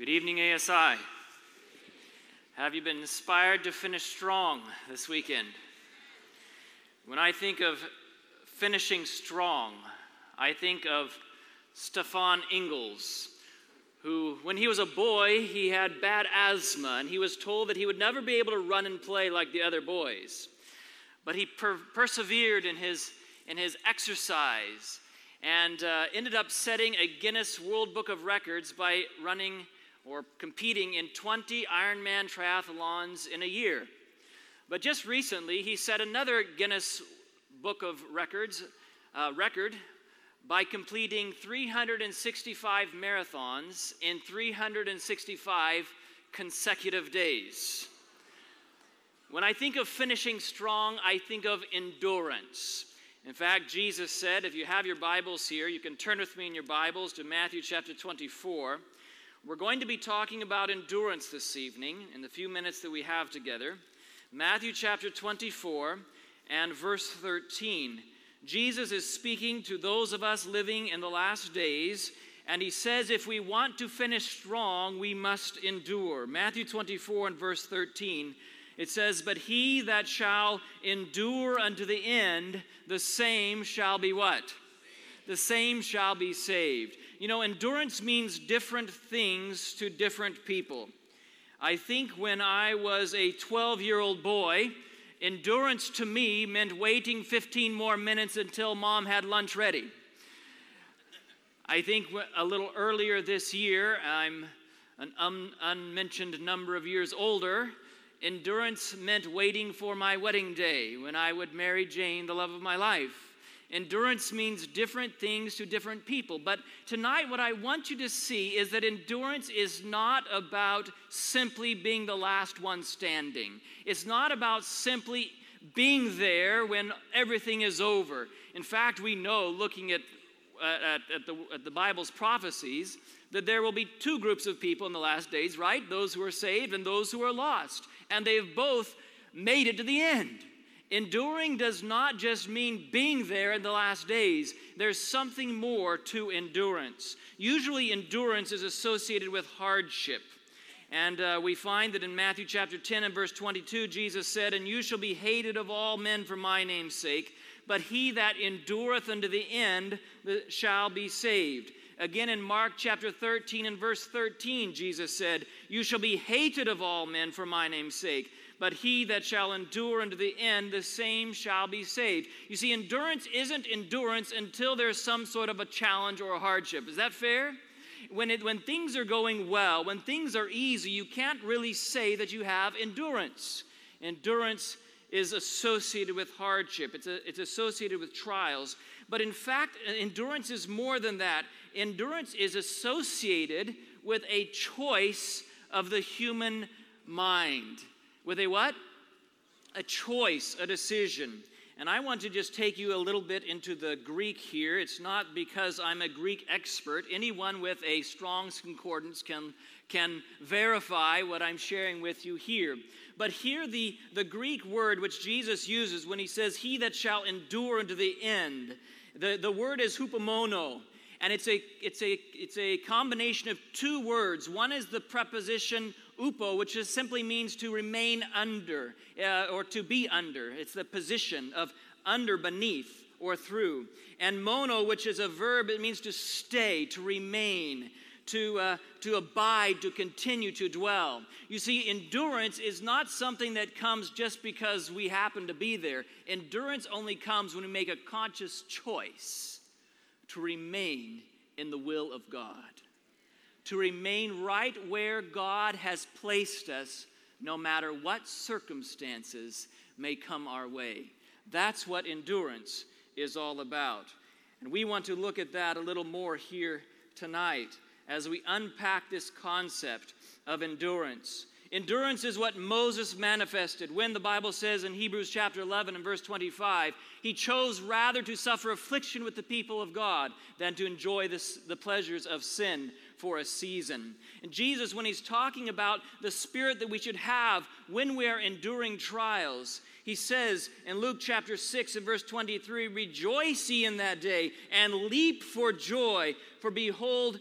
Good evening, ASI. Have you been inspired to finish strong this weekend? When I think of finishing strong, I think of Stefaan Engels, who, when he was a boy, he had bad asthma and he was told that he would never be able to run and play like the other boys. But he per- persevered in his, in his exercise and uh, ended up setting a Guinness World Book of Records by running or competing in 20 Ironman triathlons in a year. But just recently, he set another Guinness Book of Records uh, record by completing 365 marathons in 365 consecutive days. When I think of finishing strong, I think of endurance. In fact, Jesus said, if you have your Bibles here, you can turn with me in your Bibles to Matthew chapter 24. We're going to be talking about endurance this evening in the few minutes that we have together. Matthew chapter 24 and verse 13. Jesus is speaking to those of us living in the last days, and he says if we want to finish strong, we must endure. Matthew 24 and verse 13. It says, But he that shall endure unto the end, the same shall be what? The same shall be saved. You know, endurance means different things to different people. I think when I was a 12 year old boy, endurance to me meant waiting 15 more minutes until mom had lunch ready. I think a little earlier this year, I'm an un- unmentioned number of years older. Endurance meant waiting for my wedding day when I would marry Jane, the love of my life. Endurance means different things to different people. But tonight, what I want you to see is that endurance is not about simply being the last one standing, it's not about simply being there when everything is over. In fact, we know, looking at, at, at, the, at the Bible's prophecies, that there will be two groups of people in the last days, right? Those who are saved and those who are lost. And they've both made it to the end. Enduring does not just mean being there in the last days, there's something more to endurance. Usually, endurance is associated with hardship. And uh, we find that in Matthew chapter 10 and verse 22, Jesus said, And you shall be hated of all men for my name's sake, but he that endureth unto the end shall be saved. Again, in Mark chapter 13 and verse 13, Jesus said, You shall be hated of all men for my name's sake, but he that shall endure unto the end, the same shall be saved. You see, endurance isn't endurance until there's some sort of a challenge or a hardship. Is that fair? When, it, when things are going well, when things are easy, you can't really say that you have endurance. Endurance is associated with hardship, it's, a, it's associated with trials. But in fact, endurance is more than that. Endurance is associated with a choice of the human mind with a what? A choice, a decision. And I want to just take you a little bit into the Greek here. It's not because I'm a Greek expert. Anyone with a Strong's Concordance can, can verify what I'm sharing with you here. But here, the, the Greek word which Jesus uses when he says, He that shall endure unto the end, the, the word is hupomono. And it's a, it's, a, it's a combination of two words. One is the preposition upo, which simply means to remain under uh, or to be under. It's the position of under, beneath, or through. And mono, which is a verb, it means to stay, to remain. To, uh, to abide, to continue to dwell. You see, endurance is not something that comes just because we happen to be there. Endurance only comes when we make a conscious choice to remain in the will of God to remain right where God has placed us, no matter what circumstances may come our way. That's what endurance is all about. And we want to look at that a little more here tonight as we unpack this concept of endurance. Endurance is what Moses manifested when the Bible says in Hebrews chapter 11 and verse 25, he chose rather to suffer affliction with the people of God than to enjoy this, the pleasures of sin for a season. And Jesus, when he's talking about the spirit that we should have when we are enduring trials, he says in Luke chapter 6 and verse 23 Rejoice ye in that day and leap for joy, for behold,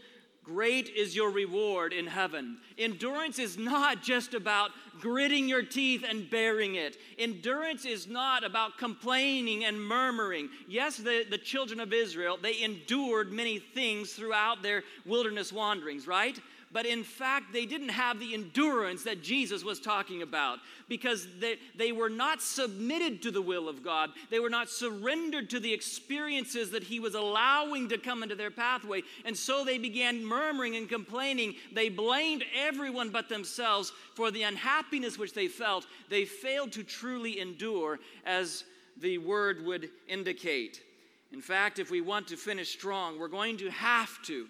great is your reward in heaven. Endurance is not just about gritting your teeth and bearing it. Endurance is not about complaining and murmuring. Yes, the, the children of Israel, they endured many things throughout their wilderness wanderings, right? But in fact, they didn't have the endurance that Jesus was talking about because they, they were not submitted to the will of God. They were not surrendered to the experiences that He was allowing to come into their pathway. And so they began murmuring and complaining. They blamed everyone but themselves for the unhappiness which they felt. They failed to truly endure, as the word would indicate. In fact, if we want to finish strong, we're going to have to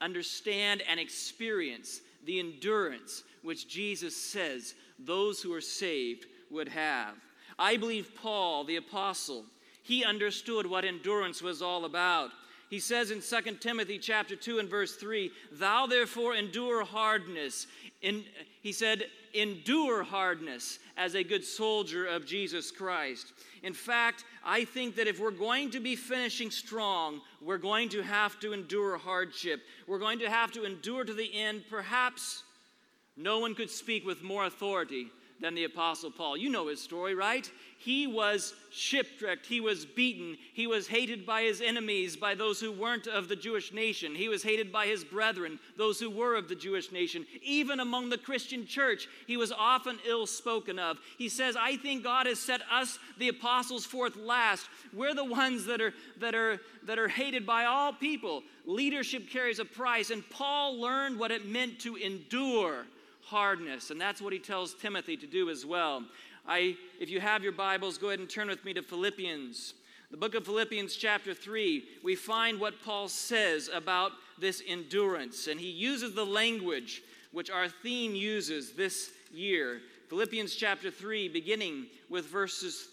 understand and experience the endurance which Jesus says those who are saved would have. I believe Paul, the apostle, he understood what endurance was all about. He says in 2 Timothy chapter 2 and verse 3, "Thou therefore endure hardness." In, he said, "Endure hardness as a good soldier of Jesus Christ." In fact, I think that if we're going to be finishing strong, we're going to have to endure hardship. We're going to have to endure to the end. Perhaps no one could speak with more authority than the Apostle Paul. You know his story, right? He was shipwrecked, he was beaten, he was hated by his enemies, by those who weren't of the Jewish nation, he was hated by his brethren, those who were of the Jewish nation. Even among the Christian church, he was often ill spoken of. He says, I think God has set us, the apostles, forth last. We're the ones that are, that are, that are hated by all people. Leadership carries a price, and Paul learned what it meant to endure hardness. And that's what he tells Timothy to do as well. I, if you have your Bibles, go ahead and turn with me to Philippians. The book of Philippians, chapter 3, we find what Paul says about this endurance. And he uses the language which our theme uses this year. Philippians chapter 3, beginning with verses,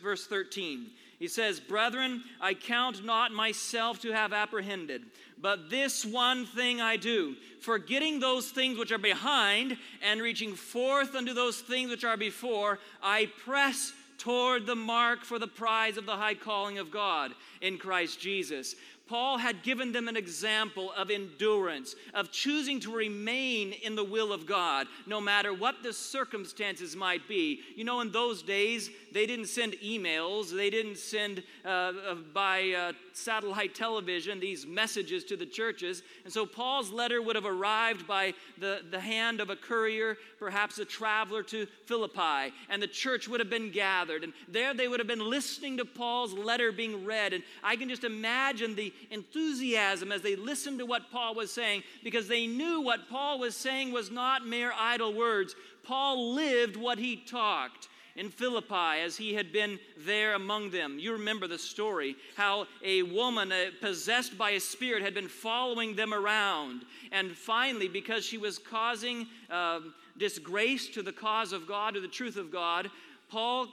verse 13. He says, Brethren, I count not myself to have apprehended. But this one thing I do, forgetting those things which are behind and reaching forth unto those things which are before, I press toward the mark for the prize of the high calling of God in Christ Jesus. Paul had given them an example of endurance, of choosing to remain in the will of God, no matter what the circumstances might be. You know, in those days, they didn't send emails, they didn't send uh, uh, by uh, satellite television these messages to the churches. And so Paul's letter would have arrived by the, the hand of a courier, perhaps a traveler to Philippi, and the church would have been gathered. And there they would have been listening to Paul's letter being read. And I can just imagine the enthusiasm as they listened to what Paul was saying because they knew what Paul was saying was not mere idle words. Paul lived what he talked in Philippi as he had been there among them. You remember the story how a woman uh, possessed by a spirit had been following them around. And finally, because she was causing uh, disgrace to the cause of God, to the truth of God, Paul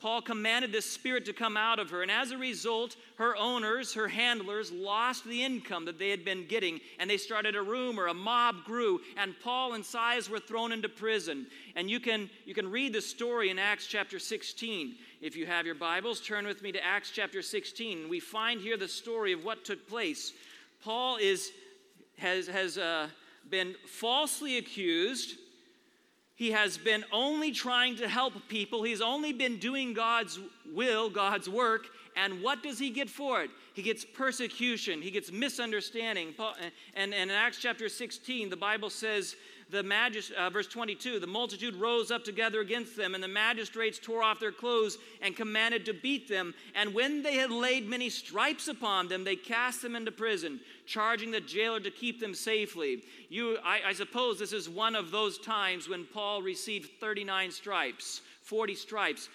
Paul commanded this spirit to come out of her. And as a result, her owners, her handlers, lost the income that they had been getting. And they started a rumor, a mob grew, and Paul and Silas were thrown into prison. And you can, you can read the story in Acts chapter 16. If you have your Bibles, turn with me to Acts chapter 16. We find here the story of what took place. Paul is, has, has uh, been falsely accused he has been only trying to help people. He's only been doing God's will, God's work. And what does he get for it? He gets persecution, he gets misunderstanding. And, in Acts chapter 16, the Bible says the magist- uh, verse 22 the multitude rose up together against them and the magistrates tore off their clothes and commanded to beat them. And when they had laid many stripes upon them they cast them into prison charging the jailer to keep them safely. You I, I suppose this is one of those times when paul received 39 stripes 40 stripes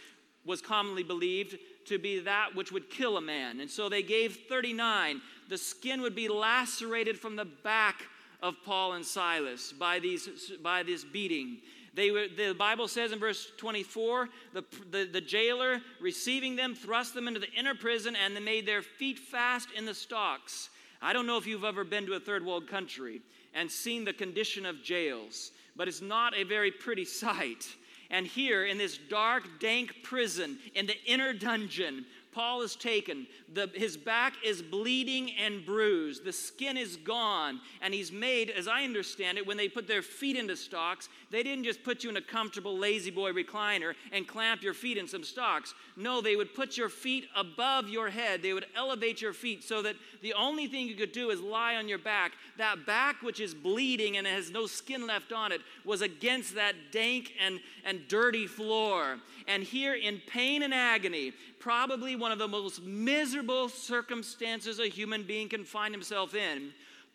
was commonly believed to be that which would kill a man. And so they gave 39 the skin would be lacerated from the back of Paul and Silas by, these, by this beating. They were, the Bible says in verse 24 the, the, the jailer receiving them thrust them into the inner prison and they made their feet fast in the stocks. I don't know if you've ever been to a third world country and seen the condition of jails, but it's not a very pretty sight. And here in this dark, dank prison, in the inner dungeon, Paul is taken. The, his back is bleeding and bruised. The skin is gone. And he's made, as I understand it, when they put their feet into stocks, they didn't just put you in a comfortable La-Z-Boy recliner and clamp your feet in some stocks. No, they would put your feet above your head. They would elevate your feet so that the only thing you could do is lie on your back. That back, which is bleeding and has no skin left on it, was against that dank and, and dirty floor. And here in pain and agony, probably one of the most miserable circumstances a human being can find himself in,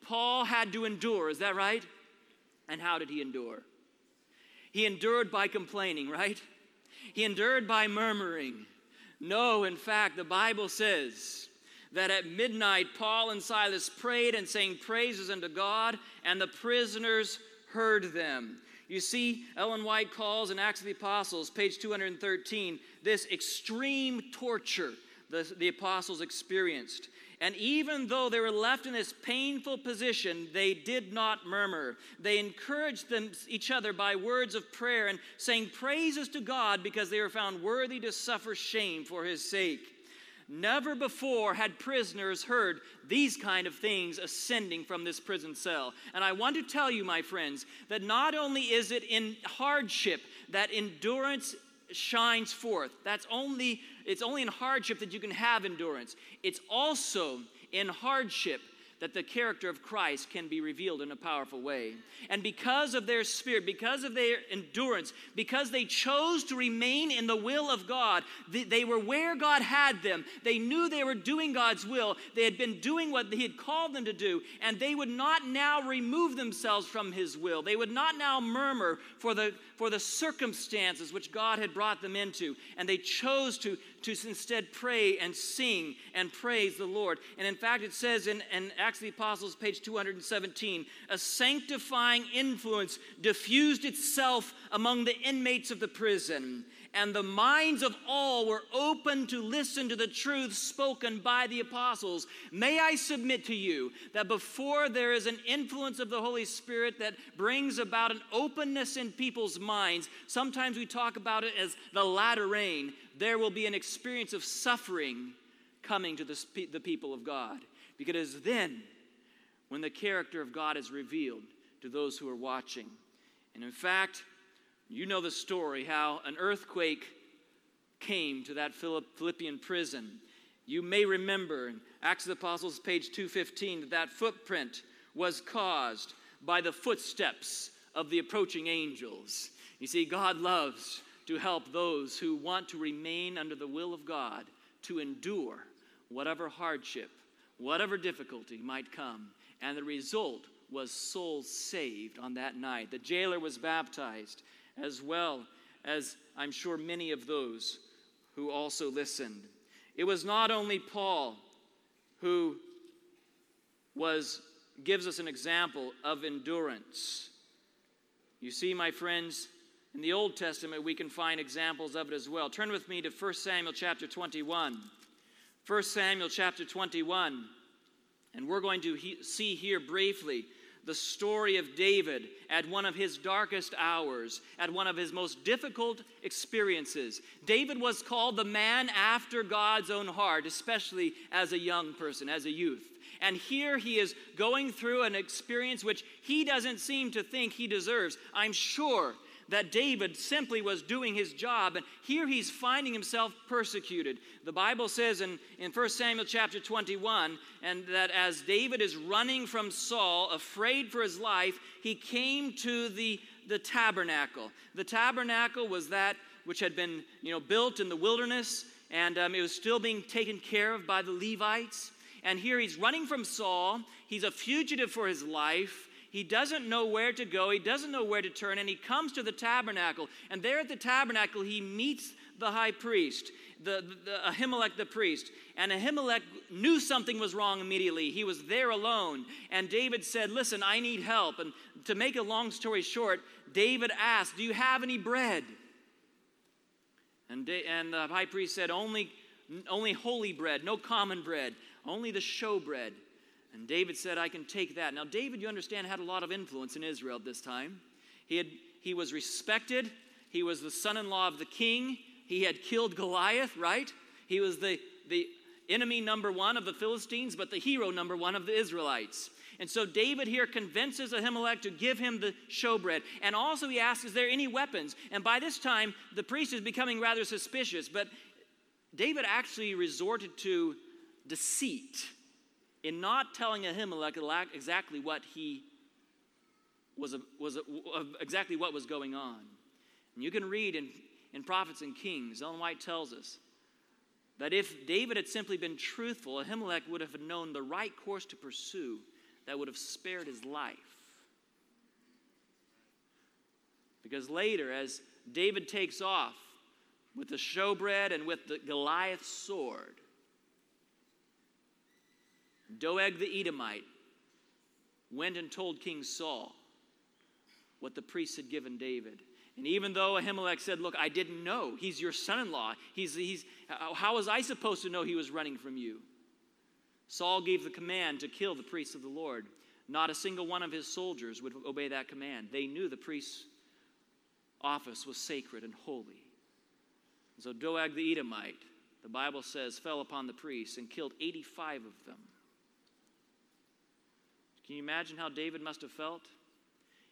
Paul had to endure. Is that right? And how did he endure? He endured by complaining, right? He endured by murmuring. No, in fact, the Bible says that at midnight Paul and Silas prayed and sang praises unto God, and the prisoners heard them. You see, Ellen White calls in Acts of the Apostles, page 213, this extreme torture the, the apostles experienced. And even though they were left in this painful position, they did not murmur. They encouraged them, each other by words of prayer and saying praises to God because they were found worthy to suffer shame for his sake. Never before had prisoners heard these kind of things ascending from this prison cell. And I want to tell you, my friends, that not only is it in hardship that endurance shines forth. That's only it's only in hardship that you can have endurance. It's also in hardship that the character of Christ can be revealed in a powerful way. And because of their spirit, because of their endurance, because they chose to remain in the will of God, they were where God had them. They knew they were doing God's will. They had been doing what He had called them to do, and they would not now remove themselves from His will. They would not now murmur for the, for the circumstances which God had brought them into. And they chose to, to instead pray and sing and praise the Lord. And in fact, it says in, in Acts of the Apostles, page 217, a sanctifying influence diffused itself among the inmates of the prison and the minds of all were open to listen to the truth spoken by the apostles. May I submit to you that before there is an influence of the Holy Spirit that brings about an openness in people's minds, sometimes we talk about it as the latter rain, there will be an experience of suffering coming to the, the people of God. Because then, when the character of God is revealed to those who are watching. And in fact, you know the story how an earthquake came to that Philippian prison. You may remember in Acts of the Apostles, page 215, that that footprint was caused by the footsteps of the approaching angels. You see, God loves to help those who want to remain under the will of God to endure whatever hardship, whatever difficulty might come. And the result was souls saved on that night. The jailer was baptized as well as I'm sure many of those who also listened. It was not only Paul who was gives us an example of endurance. You see, my friends, in the Old Testament we can find examples of it as well. Turn with me to 1 Samuel chapter 21. 1 Samuel chapter 21. And we're going to he- see here briefly the story of David at one of his darkest hours, at one of his most difficult experiences. David was called the man after God's own heart, especially as a young person, as a youth. And here he is going through an experience which he doesn't seem to think he deserves. I'm sure that David simply was doing his job, and here he's finding himself persecuted. The Bible says in, in 1 Samuel chapter 21, and that as David is running from Saul, afraid for his life, he came to the, the tabernacle. The tabernacle was that which had been you know, built in the wilderness, and um, it was still being taken care of by the Levites. And here he's running from Saul. He's a fugitive for his life. He doesn't know where to go, he doesn't know where to turn, and he comes to the tabernacle. And there at the tabernacle, he meets the high priest, the, the, Ahimelech the priest. And Ahimelech knew something was wrong immediately. He was there alone. And David said, Listen, I need help. And to make a long story short, David asked, Do you have any bread? And, and the high priest said, only, only holy bread, no common bread, only the show bread. And David said, I can take that. Now, David, you understand, had a lot of influence in Israel at this time. He, had, he was respected, he was the son in law of the king, he had killed Goliath, right? He was the the enemy number one of the Philistines, but the hero number one of the Israelites. And so David here convinces Ahimelech to give him the showbread. And also he asks, Is there any weapons? And by this time, the priest is becoming rather suspicious. But David actually resorted to deceit in not telling Ahimelech exactly what he was, was exactly what was going on. And you can read in, in Prophets and Kings, Ellen White tells us that if David had simply been truthful, Ahimelech would have known the right course to pursue that would have spared his life. Because later, as David takes off with the showbread and with the Goliath sword, Doeg the Edomite went and told King Saul what the priests had given David. And even though Ahimelech said, Look, I didn't know, he's your son in law, he's, he's, uh, how was I supposed to know he was running from you? Saul gave the command to kill the priests of the Lord. Not a single one of his soldiers would obey that command. They knew the priest's office was sacred and holy. So Doeg the Edomite, the Bible says, fell upon the priests and killed 85 of them. Can you imagine how David must have felt?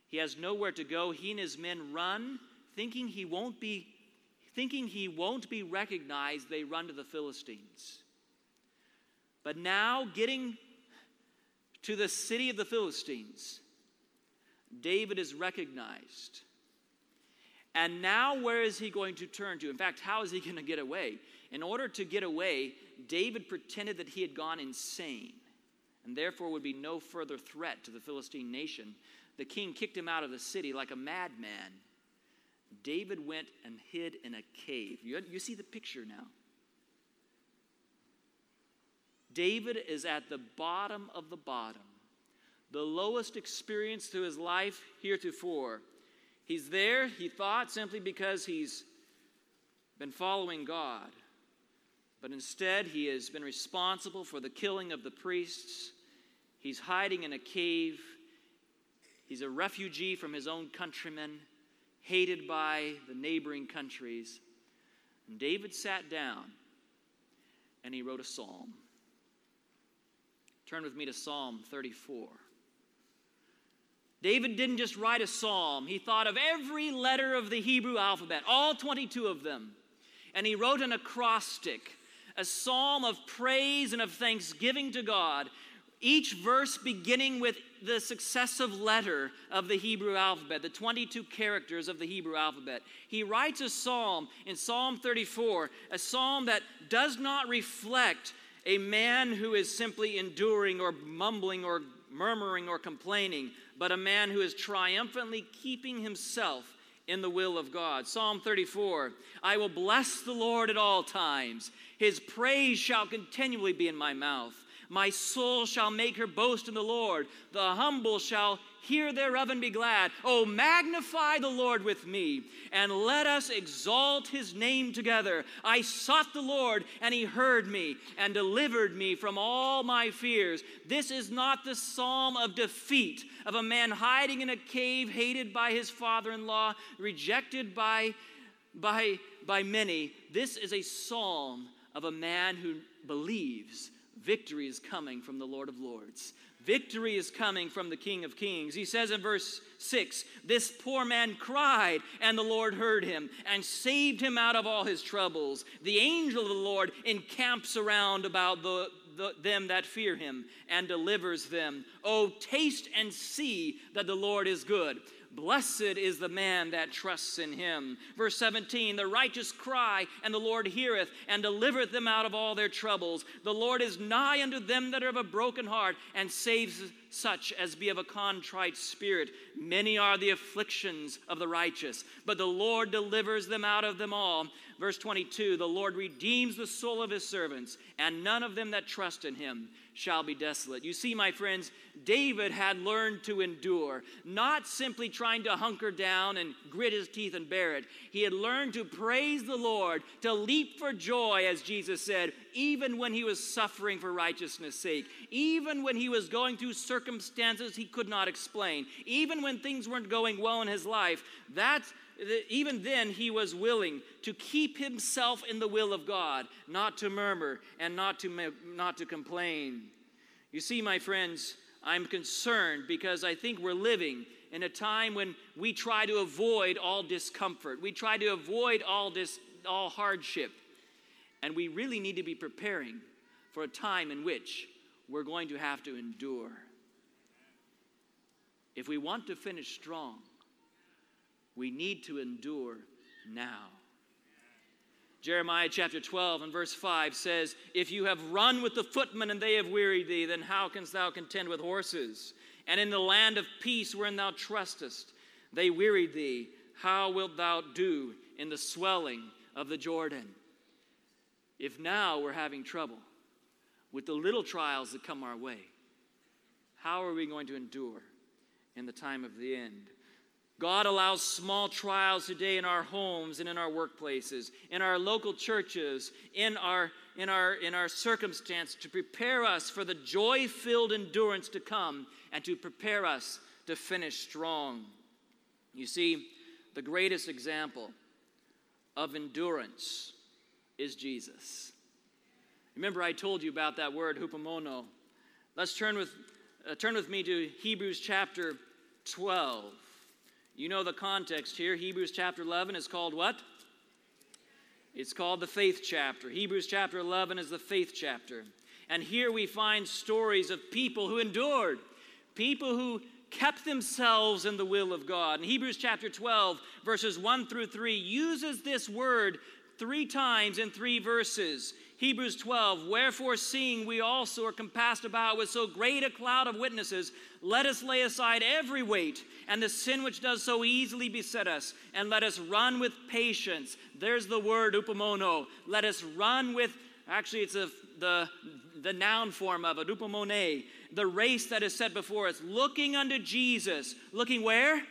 He has nowhere to go. He and his men run, thinking he won't be thinking he won't be recognized, they run to the Philistines. But now, getting to the city of the Philistines, David is recognized. And now, where is he going to turn to? In fact, how is he going to get away? In order to get away, David pretended that he had gone insane and therefore would be no further threat to the Philistine nation. The king kicked him out of the city like a madman. David went and hid in a cave. You, you see the picture now. David is at the bottom of the bottom, the lowest experience to his life heretofore. He's there, he thought, simply because he's been following God. But instead, he has been responsible for the killing of the priests. He's hiding in a cave. He's a refugee from his own countrymen, hated by the neighboring countries. And David sat down and he wrote a psalm. Turn with me to Psalm 34. David didn't just write a psalm, he thought of every letter of the Hebrew alphabet, all 22 of them. And he wrote an acrostic, a psalm of praise and of thanksgiving to God, each verse beginning with the successive letter of the Hebrew alphabet, the 22 characters of the Hebrew alphabet. He writes a psalm in Psalm 34, a psalm that does not reflect a man who is simply enduring or mumbling or murmuring or complaining, but a man who is triumphantly keeping himself in the will of God. Psalm 34 I will bless the Lord at all times, his praise shall continually be in my mouth. My soul shall make her boast in the Lord. The humble shall hear thereof and be glad. Oh, magnify the Lord with me, and let us exalt his name together. I sought the Lord, and he heard me, and delivered me from all my fears. This is not the psalm of defeat, of a man hiding in a cave, hated by his father in law, rejected by, by, by many. This is a psalm of a man who believes victory is coming from the Lord of Lords. Victory is coming from the King of Kings. He says in verse 6 This poor man cried, and the Lord heard him and saved him out of all his troubles. The angel of the Lord encamps around about the, the, them that fear him and delivers them. Oh, taste and see that the Lord is good. Blessed is the man that trusts in him. Verse 17 The righteous cry, and the Lord heareth, and delivereth them out of all their troubles. The Lord is nigh unto them that are of a broken heart, and saves such as be of a contrite spirit. Many are the afflictions of the righteous, but the Lord delivers them out of them all. Verse 22 The Lord redeems the soul of his servants, and none of them that trust in him shall be desolate. You see, my friends, David had learned to endure, not simply trying to hunker down and grit his teeth and bear it. He had learned to praise the Lord, to leap for joy, as Jesus said, even when he was suffering for righteousness' sake, even when he was going through circumstances he could not explain. Even when things weren't going well in his life, that's even then he was willing to keep himself in the will of God, not to murmur and not to, not to complain. You see, my friends, I'm concerned because I think we're living in a time when we try to avoid all discomfort. We try to avoid all, dis, all hardship. And we really need to be preparing for a time in which we're going to have to endure. If we want to finish strong, we need to endure now. Jeremiah chapter 12 and verse 5 says, If you have run with the footmen and they have wearied thee, then how canst thou contend with horses? And in the land of peace wherein thou trustest, they wearied thee. How wilt thou do in the swelling of the Jordan? If now we're having trouble with the little trials that come our way, how are we going to endure in the time of the end? God allows small trials today in our homes and in our workplaces, in our local churches, in our, in our, in our circumstance to prepare us for the joy filled endurance to come and to prepare us to finish strong. You see, the greatest example of endurance is Jesus. Remember, I told you about that word, hupomono. Let's turn with, uh, turn with me to Hebrews chapter 12. You know the context here. Hebrews chapter 11 is called what? It's called the faith chapter. Hebrews chapter 11 is the faith chapter. And here we find stories of people who endured, people who kept themselves in the will of God. And Hebrews chapter 12, verses 1 through 3, uses this word three times in three verses. Hebrews 12, wherefore, seeing we also are compassed about with so great a cloud of witnesses, let us lay aside every weight and the sin which does so easily beset us, and let us run with patience. There's the word upomono. Let us run with, actually, it's a, the, the noun form of it, upomone, the race that is set before us, looking unto Jesus. Looking where?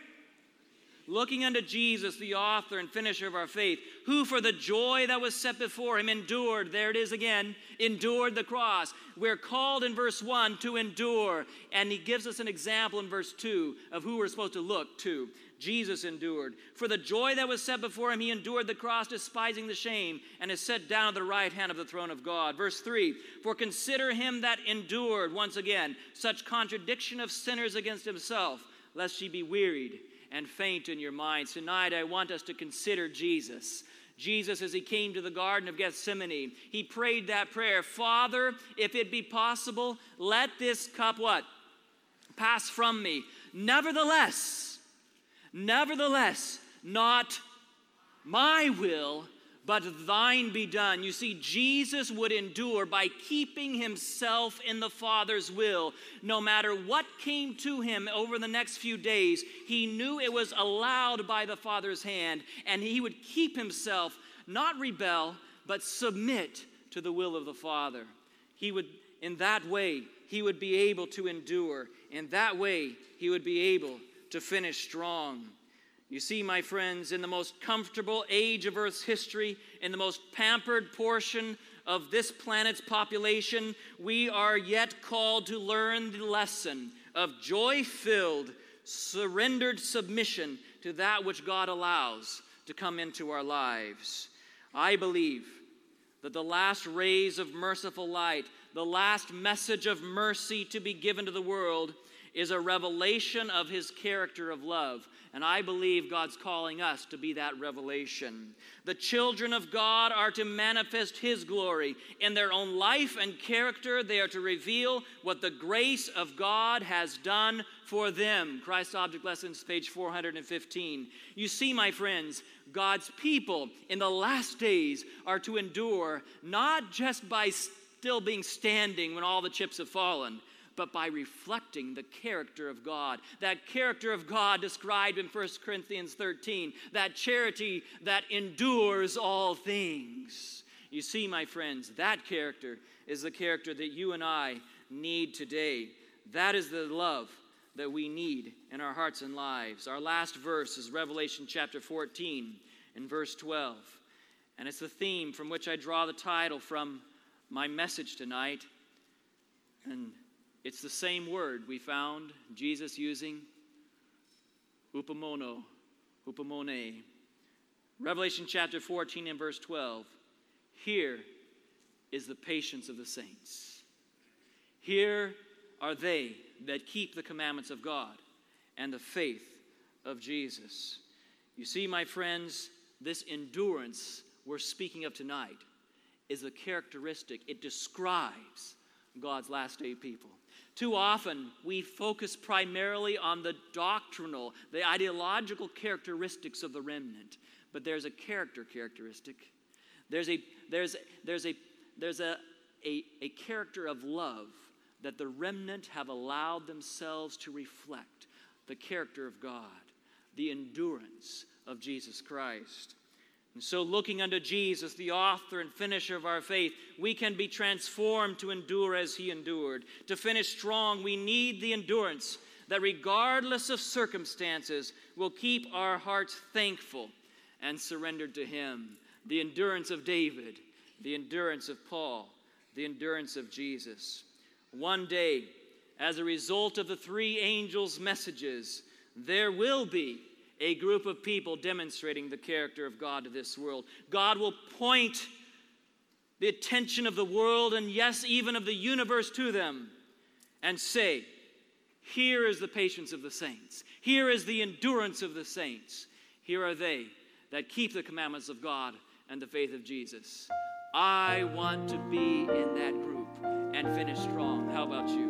Looking unto Jesus, the author and finisher of our faith, who for the joy that was set before him endured, there it is again, endured the cross. We're called in verse 1 to endure, and he gives us an example in verse 2 of who we're supposed to look to. Jesus endured. For the joy that was set before him, he endured the cross, despising the shame, and is set down at the right hand of the throne of God. Verse 3 For consider him that endured, once again, such contradiction of sinners against himself, lest ye be wearied and faint in your minds. Tonight, I want us to consider Jesus. Jesus, as he came to the Garden of Gethsemane, he prayed that prayer Father, if it be possible, let this cup what? Pass from me. Nevertheless, nevertheless, not my will, but thine be done. You see, Jesus would endure by keeping himself in the Father's will. No matter what came to him over the next few days, he knew it was allowed by the Father's hand, and he would keep himself, not rebel, but submit to the will of the Father. He would, in that way, he would be able to endure. In that way, he would be able to finish strong. You see, my friends, in the most comfortable age of Earth's history, in the most pampered portion of this planet's population, we are yet called to learn the lesson of joy filled, surrendered submission to that which God allows to come into our lives. I believe that the last rays of merciful light, the last message of mercy to be given to the world, is a revelation of his character of love. And I believe God's calling us to be that revelation. The children of God are to manifest His glory. In their own life and character, they are to reveal what the grace of God has done for them. Christ Object Lessons, page 415. You see, my friends, God's people in the last days are to endure not just by still being standing when all the chips have fallen but by reflecting the character of God. That character of God described in 1 Corinthians 13, that charity that endures all things. You see, my friends, that character is the character that you and I need today. That is the love that we need in our hearts and lives. Our last verse is Revelation chapter 14 and verse 12. And it's the theme from which I draw the title from my message tonight. And It's the same word we found Jesus using upamono, upamone. Revelation chapter 14 and verse 12. Here is the patience of the saints. Here are they that keep the commandments of God and the faith of Jesus. You see, my friends, this endurance we're speaking of tonight is a characteristic, it describes God's last day people. Too often, we focus primarily on the doctrinal, the ideological characteristics of the remnant, but there's a character characteristic. There's a, there's, there's a, there's a, a, a character of love that the remnant have allowed themselves to reflect the character of God, the endurance of Jesus Christ. And so, looking unto Jesus, the author and finisher of our faith, we can be transformed to endure as he endured. To finish strong, we need the endurance that, regardless of circumstances, will keep our hearts thankful and surrendered to him. The endurance of David, the endurance of Paul, the endurance of Jesus. One day, as a result of the three angels' messages, there will be a group of people demonstrating the character of God to this world. God will point the attention of the world and, yes, even of the universe to them and say, Here is the patience of the saints. Here is the endurance of the saints. Here are they that keep the commandments of God and the faith of Jesus. I want to be in that group and finish strong. How about you?